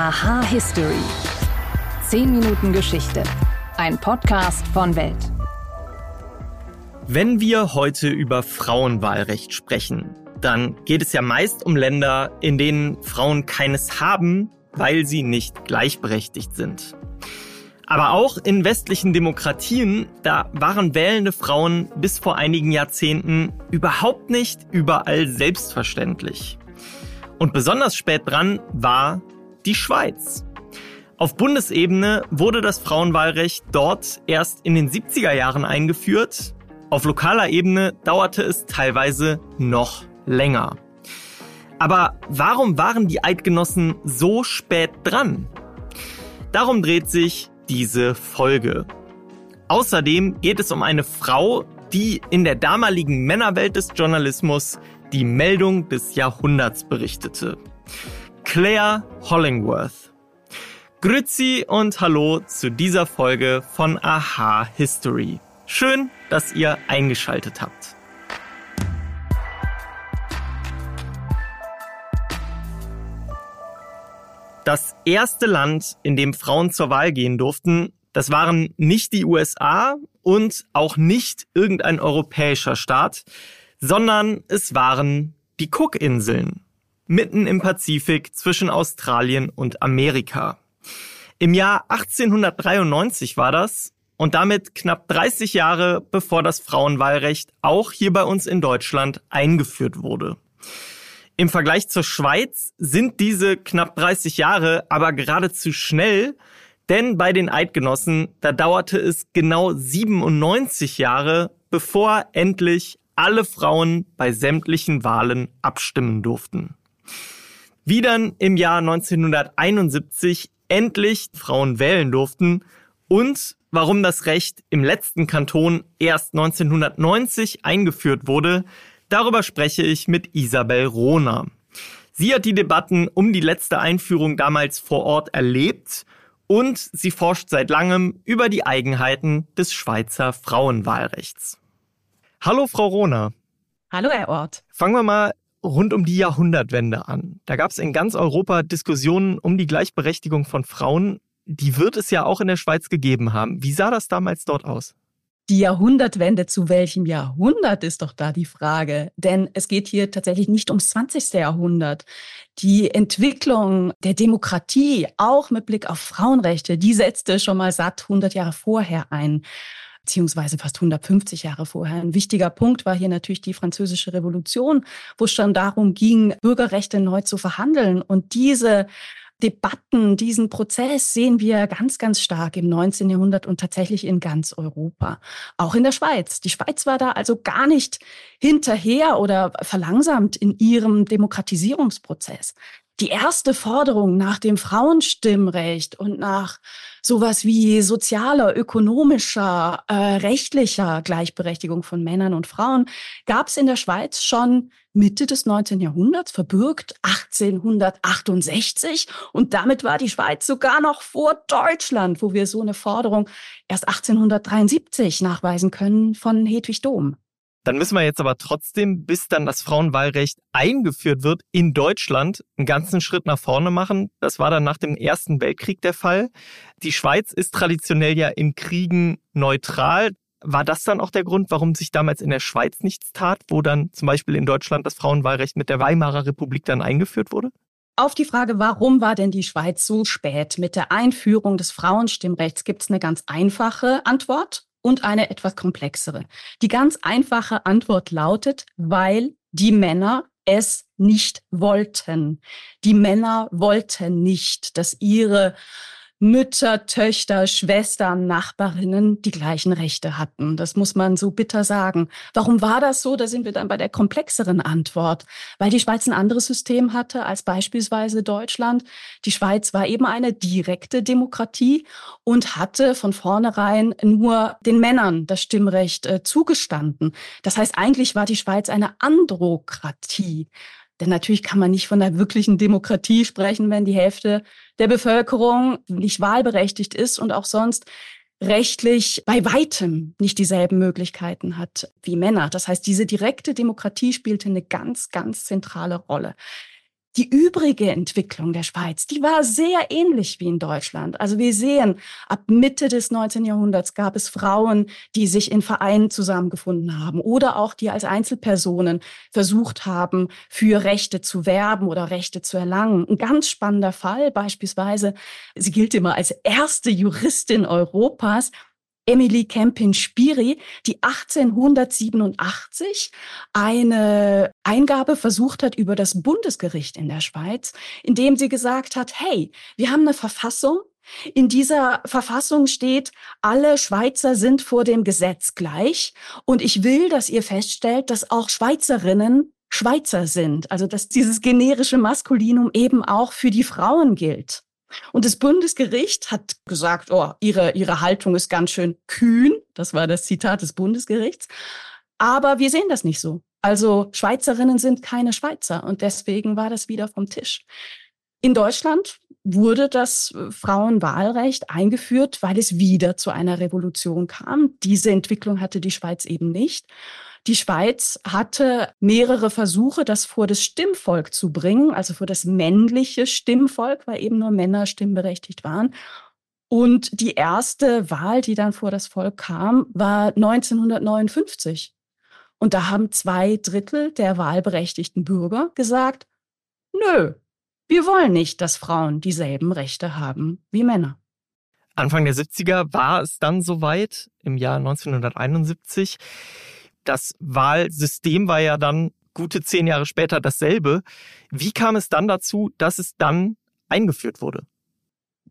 Aha History. 10 Minuten Geschichte. Ein Podcast von Welt. Wenn wir heute über Frauenwahlrecht sprechen, dann geht es ja meist um Länder, in denen Frauen keines haben, weil sie nicht gleichberechtigt sind. Aber auch in westlichen Demokratien, da waren wählende Frauen bis vor einigen Jahrzehnten überhaupt nicht überall selbstverständlich. Und besonders spät dran war die Schweiz. Auf Bundesebene wurde das Frauenwahlrecht dort erst in den 70er Jahren eingeführt. Auf lokaler Ebene dauerte es teilweise noch länger. Aber warum waren die Eidgenossen so spät dran? Darum dreht sich diese Folge. Außerdem geht es um eine Frau, die in der damaligen Männerwelt des Journalismus die Meldung des Jahrhunderts berichtete. Claire Hollingworth. Grüezi und hallo zu dieser Folge von Aha History. Schön, dass ihr eingeschaltet habt. Das erste Land, in dem Frauen zur Wahl gehen durften, das waren nicht die USA und auch nicht irgendein europäischer Staat, sondern es waren die Cookinseln, mitten im Pazifik zwischen Australien und Amerika. Im Jahr 1893 war das und damit knapp 30 Jahre bevor das Frauenwahlrecht auch hier bei uns in Deutschland eingeführt wurde. Im Vergleich zur Schweiz sind diese knapp 30 Jahre aber geradezu schnell, denn bei den Eidgenossen, da dauerte es genau 97 Jahre, bevor endlich alle Frauen bei sämtlichen Wahlen abstimmen durften. Wie dann im Jahr 1971 endlich Frauen wählen durften und warum das Recht im letzten Kanton erst 1990 eingeführt wurde, Darüber spreche ich mit Isabel Rohner. Sie hat die Debatten um die letzte Einführung damals vor Ort erlebt und sie forscht seit langem über die Eigenheiten des Schweizer Frauenwahlrechts. Hallo, Frau Rohner. Hallo, Herr Ort. Fangen wir mal rund um die Jahrhundertwende an. Da gab es in ganz Europa Diskussionen um die Gleichberechtigung von Frauen. Die wird es ja auch in der Schweiz gegeben haben. Wie sah das damals dort aus? Die Jahrhundertwende, zu welchem Jahrhundert ist doch da die Frage? Denn es geht hier tatsächlich nicht ums 20. Jahrhundert. Die Entwicklung der Demokratie, auch mit Blick auf Frauenrechte, die setzte schon mal satt 100 Jahre vorher ein beziehungsweise fast 150 Jahre vorher. Ein wichtiger Punkt war hier natürlich die Französische Revolution, wo es schon darum ging, Bürgerrechte neu zu verhandeln. Und diese Debatten, diesen Prozess sehen wir ganz, ganz stark im 19. Jahrhundert und tatsächlich in ganz Europa. Auch in der Schweiz. Die Schweiz war da also gar nicht hinterher oder verlangsamt in ihrem Demokratisierungsprozess die erste Forderung nach dem Frauenstimmrecht und nach sowas wie sozialer, ökonomischer, äh, rechtlicher Gleichberechtigung von Männern und Frauen gab es in der Schweiz schon Mitte des 19. Jahrhunderts, verbürgt 1868. Und damit war die Schweiz sogar noch vor Deutschland, wo wir so eine Forderung erst 1873 nachweisen können von Hedwig Dohm. Dann müssen wir jetzt aber trotzdem, bis dann das Frauenwahlrecht eingeführt wird, in Deutschland einen ganzen Schritt nach vorne machen. Das war dann nach dem Ersten Weltkrieg der Fall. Die Schweiz ist traditionell ja in Kriegen neutral. War das dann auch der Grund, warum sich damals in der Schweiz nichts tat, wo dann zum Beispiel in Deutschland das Frauenwahlrecht mit der Weimarer Republik dann eingeführt wurde? Auf die Frage, warum war denn die Schweiz so spät mit der Einführung des Frauenstimmrechts, gibt es eine ganz einfache Antwort und eine etwas komplexere. Die ganz einfache Antwort lautet, weil die Männer es nicht wollten. Die Männer wollten nicht, dass ihre Mütter, Töchter, Schwestern, Nachbarinnen die gleichen Rechte hatten. Das muss man so bitter sagen. Warum war das so? Da sind wir dann bei der komplexeren Antwort. Weil die Schweiz ein anderes System hatte als beispielsweise Deutschland. Die Schweiz war eben eine direkte Demokratie und hatte von vornherein nur den Männern das Stimmrecht äh, zugestanden. Das heißt, eigentlich war die Schweiz eine Androkratie. Denn natürlich kann man nicht von einer wirklichen Demokratie sprechen, wenn die Hälfte der Bevölkerung nicht wahlberechtigt ist und auch sonst rechtlich bei weitem nicht dieselben Möglichkeiten hat wie Männer. Das heißt, diese direkte Demokratie spielte eine ganz, ganz zentrale Rolle. Die übrige Entwicklung der Schweiz, die war sehr ähnlich wie in Deutschland. Also wir sehen, ab Mitte des 19. Jahrhunderts gab es Frauen, die sich in Vereinen zusammengefunden haben oder auch die als Einzelpersonen versucht haben, für Rechte zu werben oder Rechte zu erlangen. Ein ganz spannender Fall beispielsweise, sie gilt immer als erste Juristin Europas, Emily Kempin-Spiri, die 1887 eine Eingabe versucht hat über das Bundesgericht in der Schweiz, indem sie gesagt hat, hey, wir haben eine Verfassung, in dieser Verfassung steht, alle Schweizer sind vor dem Gesetz gleich. Und ich will, dass ihr feststellt, dass auch Schweizerinnen Schweizer sind. Also, dass dieses generische Maskulinum eben auch für die Frauen gilt. Und das Bundesgericht hat gesagt, oh, ihre, ihre Haltung ist ganz schön kühn. Das war das Zitat des Bundesgerichts. Aber wir sehen das nicht so. Also Schweizerinnen sind keine Schweizer und deswegen war das wieder vom Tisch. In Deutschland wurde das äh, Frauenwahlrecht eingeführt, weil es wieder zu einer Revolution kam. Diese Entwicklung hatte die Schweiz eben nicht. Die Schweiz hatte mehrere Versuche, das vor das Stimmvolk zu bringen, also vor das männliche Stimmvolk, weil eben nur Männer stimmberechtigt waren. Und die erste Wahl, die dann vor das Volk kam, war 1959. Und da haben zwei Drittel der wahlberechtigten Bürger gesagt, nö, wir wollen nicht, dass Frauen dieselben Rechte haben wie Männer. Anfang der 70er war es dann soweit, im Jahr 1971. Das Wahlsystem war ja dann gute zehn Jahre später dasselbe. Wie kam es dann dazu, dass es dann eingeführt wurde?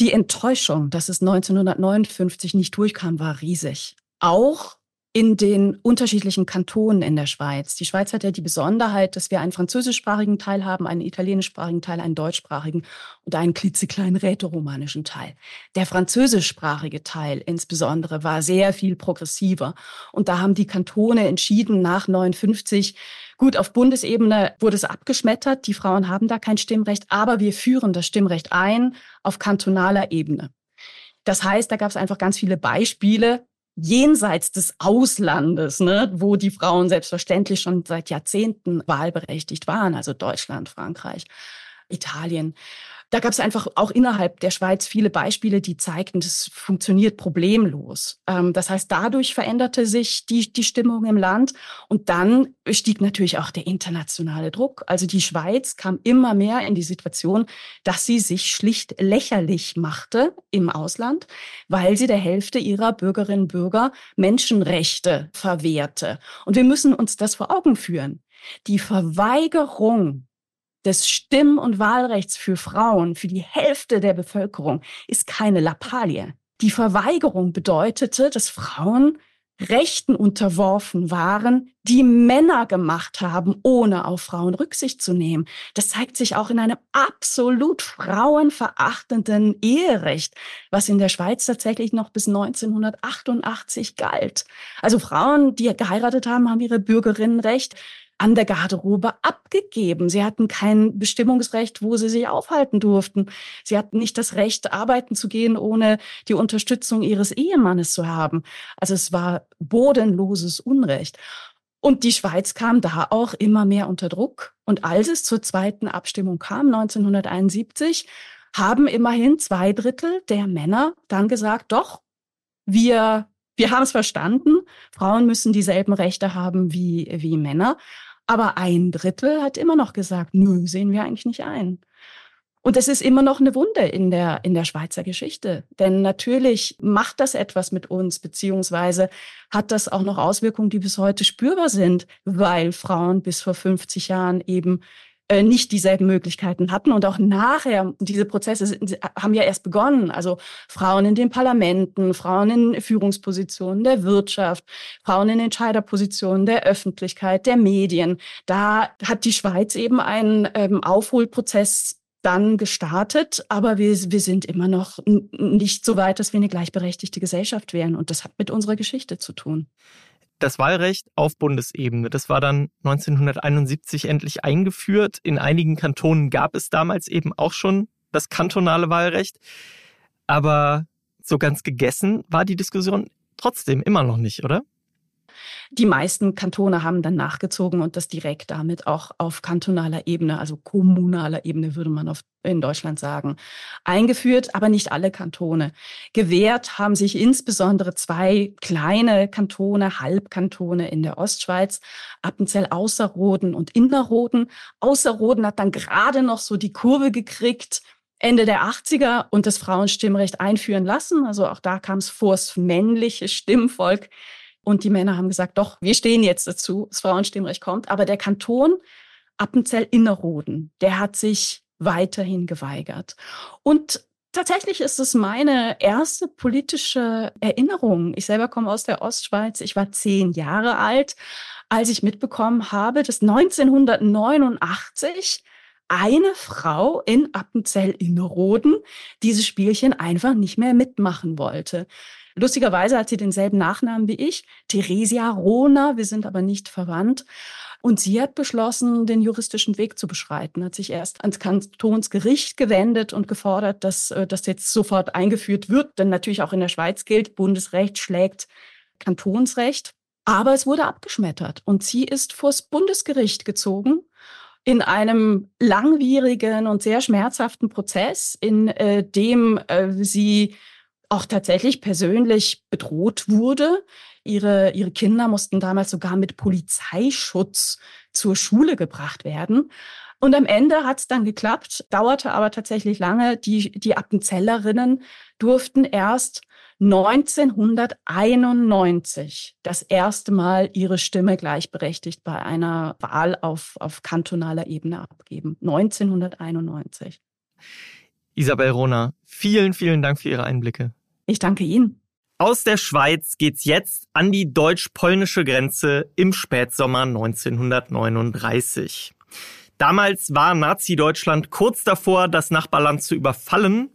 Die Enttäuschung, dass es 1959 nicht durchkam, war riesig. Auch in den unterschiedlichen Kantonen in der Schweiz. Die Schweiz hat ja die Besonderheit, dass wir einen französischsprachigen Teil haben, einen italienischsprachigen Teil, einen deutschsprachigen und einen klitzekleinen rätoromanischen Teil. Der französischsprachige Teil insbesondere war sehr viel progressiver. Und da haben die Kantone entschieden, nach 59, gut, auf Bundesebene wurde es abgeschmettert, die Frauen haben da kein Stimmrecht, aber wir führen das Stimmrecht ein auf kantonaler Ebene. Das heißt, da gab es einfach ganz viele Beispiele, jenseits des Auslandes, ne, wo die Frauen selbstverständlich schon seit Jahrzehnten wahlberechtigt waren, also Deutschland, Frankreich, Italien. Da gab es einfach auch innerhalb der Schweiz viele Beispiele, die zeigten, das funktioniert problemlos. Ähm, das heißt, dadurch veränderte sich die, die Stimmung im Land und dann stieg natürlich auch der internationale Druck. Also die Schweiz kam immer mehr in die Situation, dass sie sich schlicht lächerlich machte im Ausland, weil sie der Hälfte ihrer Bürgerinnen und Bürger Menschenrechte verwehrte. Und wir müssen uns das vor Augen führen. Die Verweigerung des Stimm- und Wahlrechts für Frauen, für die Hälfte der Bevölkerung, ist keine Lappalie. Die Verweigerung bedeutete, dass Frauen Rechten unterworfen waren, die Männer gemacht haben, ohne auf Frauen Rücksicht zu nehmen. Das zeigt sich auch in einem absolut frauenverachtenden Eherecht, was in der Schweiz tatsächlich noch bis 1988 galt. Also Frauen, die geheiratet haben, haben ihre Bürgerinnenrecht an der Garderobe abgegeben. Sie hatten kein Bestimmungsrecht, wo sie sich aufhalten durften. Sie hatten nicht das Recht, arbeiten zu gehen, ohne die Unterstützung ihres Ehemannes zu haben. Also es war bodenloses Unrecht. Und die Schweiz kam da auch immer mehr unter Druck. Und als es zur zweiten Abstimmung kam, 1971, haben immerhin zwei Drittel der Männer dann gesagt, doch, wir, wir haben es verstanden, Frauen müssen dieselben Rechte haben wie, wie Männer. Aber ein Drittel hat immer noch gesagt, nö, sehen wir eigentlich nicht ein. Und das ist immer noch eine Wunde in der, in der Schweizer Geschichte. Denn natürlich macht das etwas mit uns, beziehungsweise hat das auch noch Auswirkungen, die bis heute spürbar sind, weil Frauen bis vor 50 Jahren eben äh, nicht dieselben Möglichkeiten hatten. Und auch nachher, diese Prozesse haben ja erst begonnen. Also Frauen in den Parlamenten, Frauen in Führungspositionen der Wirtschaft, Frauen in Entscheiderpositionen der Öffentlichkeit, der Medien. Da hat die Schweiz eben einen ähm, Aufholprozess dann gestartet, aber wir, wir sind immer noch nicht so weit, dass wir eine gleichberechtigte Gesellschaft wären. Und das hat mit unserer Geschichte zu tun das Wahlrecht auf Bundesebene. Das war dann 1971 endlich eingeführt. In einigen Kantonen gab es damals eben auch schon das kantonale Wahlrecht. Aber so ganz gegessen war die Diskussion trotzdem immer noch nicht, oder? Die meisten Kantone haben dann nachgezogen und das direkt damit auch auf kantonaler Ebene, also kommunaler Ebene würde man auf, in Deutschland sagen, eingeführt, aber nicht alle Kantone. Gewährt haben sich insbesondere zwei kleine Kantone, Halbkantone in der Ostschweiz, Appenzell Außerroden und Innerroden. Außerroden hat dann gerade noch so die Kurve gekriegt, Ende der 80er und das Frauenstimmrecht einführen lassen. Also auch da kam es vor das männliche Stimmvolk. Und die Männer haben gesagt, doch, wir stehen jetzt dazu, das Frauenstimmrecht kommt. Aber der Kanton Appenzell-Innerrhoden, der hat sich weiterhin geweigert. Und Tatsächlich ist es meine erste politische Erinnerung. Ich selber komme aus der Ostschweiz. Ich war zehn Jahre alt, als ich mitbekommen habe, dass 1989 eine Frau in Appenzell-Innerrhoden dieses Spielchen einfach nicht mehr mitmachen wollte. Lustigerweise hat sie denselben Nachnamen wie ich, Theresia Rohner. Wir sind aber nicht verwandt. Und sie hat beschlossen, den juristischen Weg zu beschreiten, hat sich erst ans Kantonsgericht gewendet und gefordert, dass äh, das jetzt sofort eingeführt wird. Denn natürlich auch in der Schweiz gilt, Bundesrecht schlägt Kantonsrecht. Aber es wurde abgeschmettert und sie ist vors Bundesgericht gezogen in einem langwierigen und sehr schmerzhaften Prozess, in äh, dem äh, sie auch tatsächlich persönlich bedroht wurde. Ihre, ihre Kinder mussten damals sogar mit Polizeischutz zur Schule gebracht werden. Und am Ende hat es dann geklappt, dauerte aber tatsächlich lange. Die, die Appenzellerinnen durften erst 1991 das erste Mal ihre Stimme gleichberechtigt bei einer Wahl auf, auf kantonaler Ebene abgeben. 1991. Isabel Rona, vielen, vielen Dank für Ihre Einblicke. Ich danke Ihnen. Aus der Schweiz geht's jetzt an die deutsch-polnische Grenze im Spätsommer 1939. Damals war Nazi-Deutschland kurz davor, das Nachbarland zu überfallen.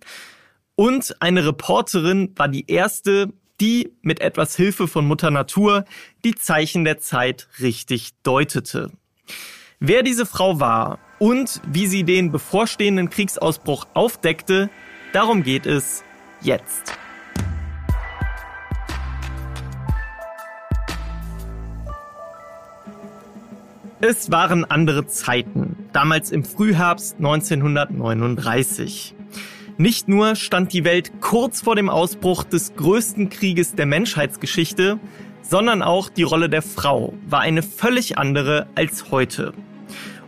Und eine Reporterin war die erste, die mit etwas Hilfe von Mutter Natur die Zeichen der Zeit richtig deutete. Wer diese Frau war und wie sie den bevorstehenden Kriegsausbruch aufdeckte, darum geht es jetzt. Es waren andere Zeiten, damals im Frühherbst 1939. Nicht nur stand die Welt kurz vor dem Ausbruch des größten Krieges der Menschheitsgeschichte, sondern auch die Rolle der Frau war eine völlig andere als heute.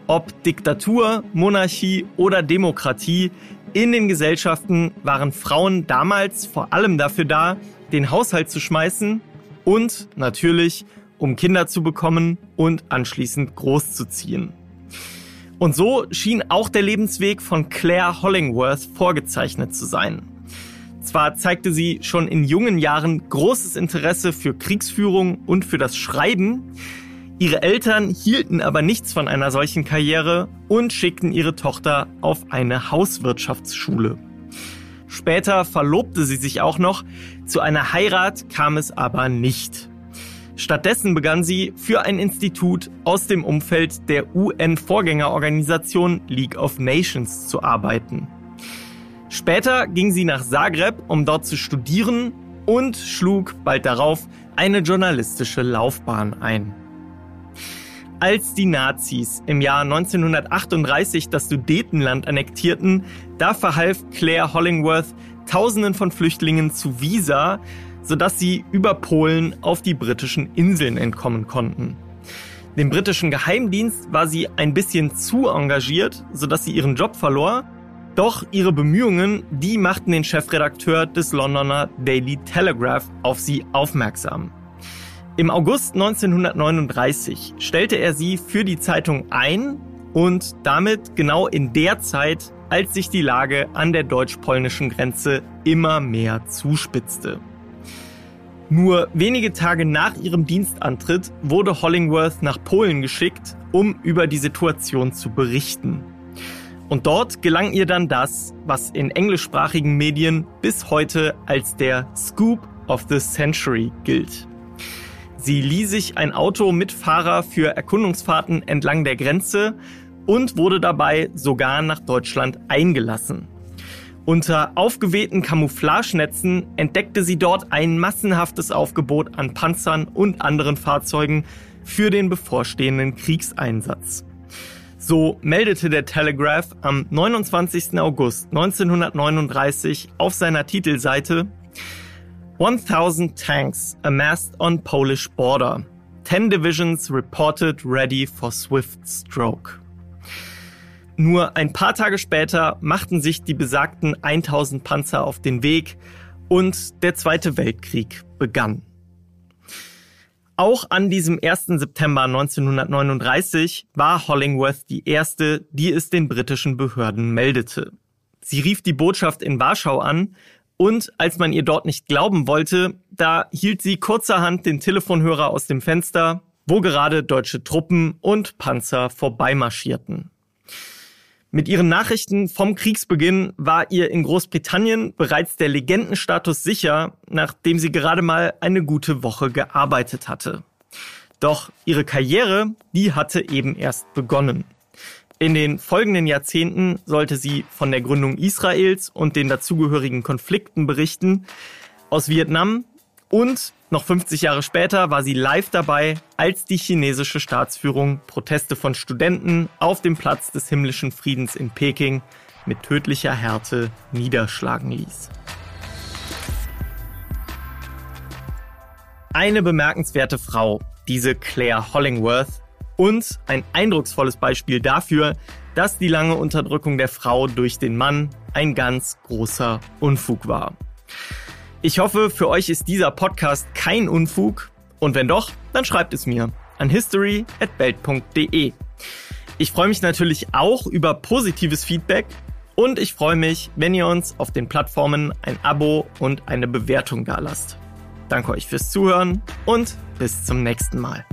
Ob Diktatur, Monarchie oder Demokratie, in den Gesellschaften waren Frauen damals vor allem dafür da, den Haushalt zu schmeißen und natürlich, um Kinder zu bekommen und anschließend großzuziehen. Und so schien auch der Lebensweg von Claire Hollingworth vorgezeichnet zu sein. Zwar zeigte sie schon in jungen Jahren großes Interesse für Kriegsführung und für das Schreiben, ihre Eltern hielten aber nichts von einer solchen Karriere und schickten ihre Tochter auf eine Hauswirtschaftsschule. Später verlobte sie sich auch noch, zu einer Heirat kam es aber nicht. Stattdessen begann sie für ein Institut aus dem Umfeld der UN-Vorgängerorganisation League of Nations zu arbeiten. Später ging sie nach Zagreb, um dort zu studieren und schlug bald darauf eine journalistische Laufbahn ein. Als die Nazis im Jahr 1938 das Sudetenland annektierten, da verhalf Claire Hollingworth Tausenden von Flüchtlingen zu Visa, sodass sie über Polen auf die britischen Inseln entkommen konnten. Dem britischen Geheimdienst war sie ein bisschen zu engagiert, sodass sie ihren Job verlor. Doch ihre Bemühungen, die machten den Chefredakteur des Londoner Daily Telegraph auf sie aufmerksam. Im August 1939 stellte er sie für die Zeitung ein und damit genau in der Zeit, als sich die Lage an der deutsch-polnischen Grenze immer mehr zuspitzte. Nur wenige Tage nach ihrem Dienstantritt wurde Hollingworth nach Polen geschickt, um über die Situation zu berichten. Und dort gelang ihr dann das, was in englischsprachigen Medien bis heute als der Scoop of the Century gilt. Sie lieh sich ein Auto mit Fahrer für Erkundungsfahrten entlang der Grenze und wurde dabei sogar nach Deutschland eingelassen. Unter aufgewehten Camouflagenetzen entdeckte sie dort ein massenhaftes Aufgebot an Panzern und anderen Fahrzeugen für den bevorstehenden Kriegseinsatz. So meldete der Telegraph am 29. August 1939 auf seiner Titelseite 1000 tanks amassed on Polish border. 10 divisions reported ready for swift stroke. Nur ein paar Tage später machten sich die besagten 1000 Panzer auf den Weg und der Zweite Weltkrieg begann. Auch an diesem 1. September 1939 war Hollingworth die erste, die es den britischen Behörden meldete. Sie rief die Botschaft in Warschau an und als man ihr dort nicht glauben wollte, da hielt sie kurzerhand den Telefonhörer aus dem Fenster, wo gerade deutsche Truppen und Panzer vorbeimarschierten. Mit ihren Nachrichten vom Kriegsbeginn war ihr in Großbritannien bereits der Legendenstatus sicher, nachdem sie gerade mal eine gute Woche gearbeitet hatte. Doch ihre Karriere, die hatte eben erst begonnen. In den folgenden Jahrzehnten sollte sie von der Gründung Israels und den dazugehörigen Konflikten berichten, aus Vietnam und noch 50 Jahre später war sie live dabei, als die chinesische Staatsführung Proteste von Studenten auf dem Platz des himmlischen Friedens in Peking mit tödlicher Härte niederschlagen ließ. Eine bemerkenswerte Frau, diese Claire Hollingworth, und ein eindrucksvolles Beispiel dafür, dass die lange Unterdrückung der Frau durch den Mann ein ganz großer Unfug war. Ich hoffe, für euch ist dieser Podcast kein Unfug und wenn doch, dann schreibt es mir an history@welt.de. Ich freue mich natürlich auch über positives Feedback und ich freue mich, wenn ihr uns auf den Plattformen ein Abo und eine Bewertung dalasst. Danke euch fürs Zuhören und bis zum nächsten Mal.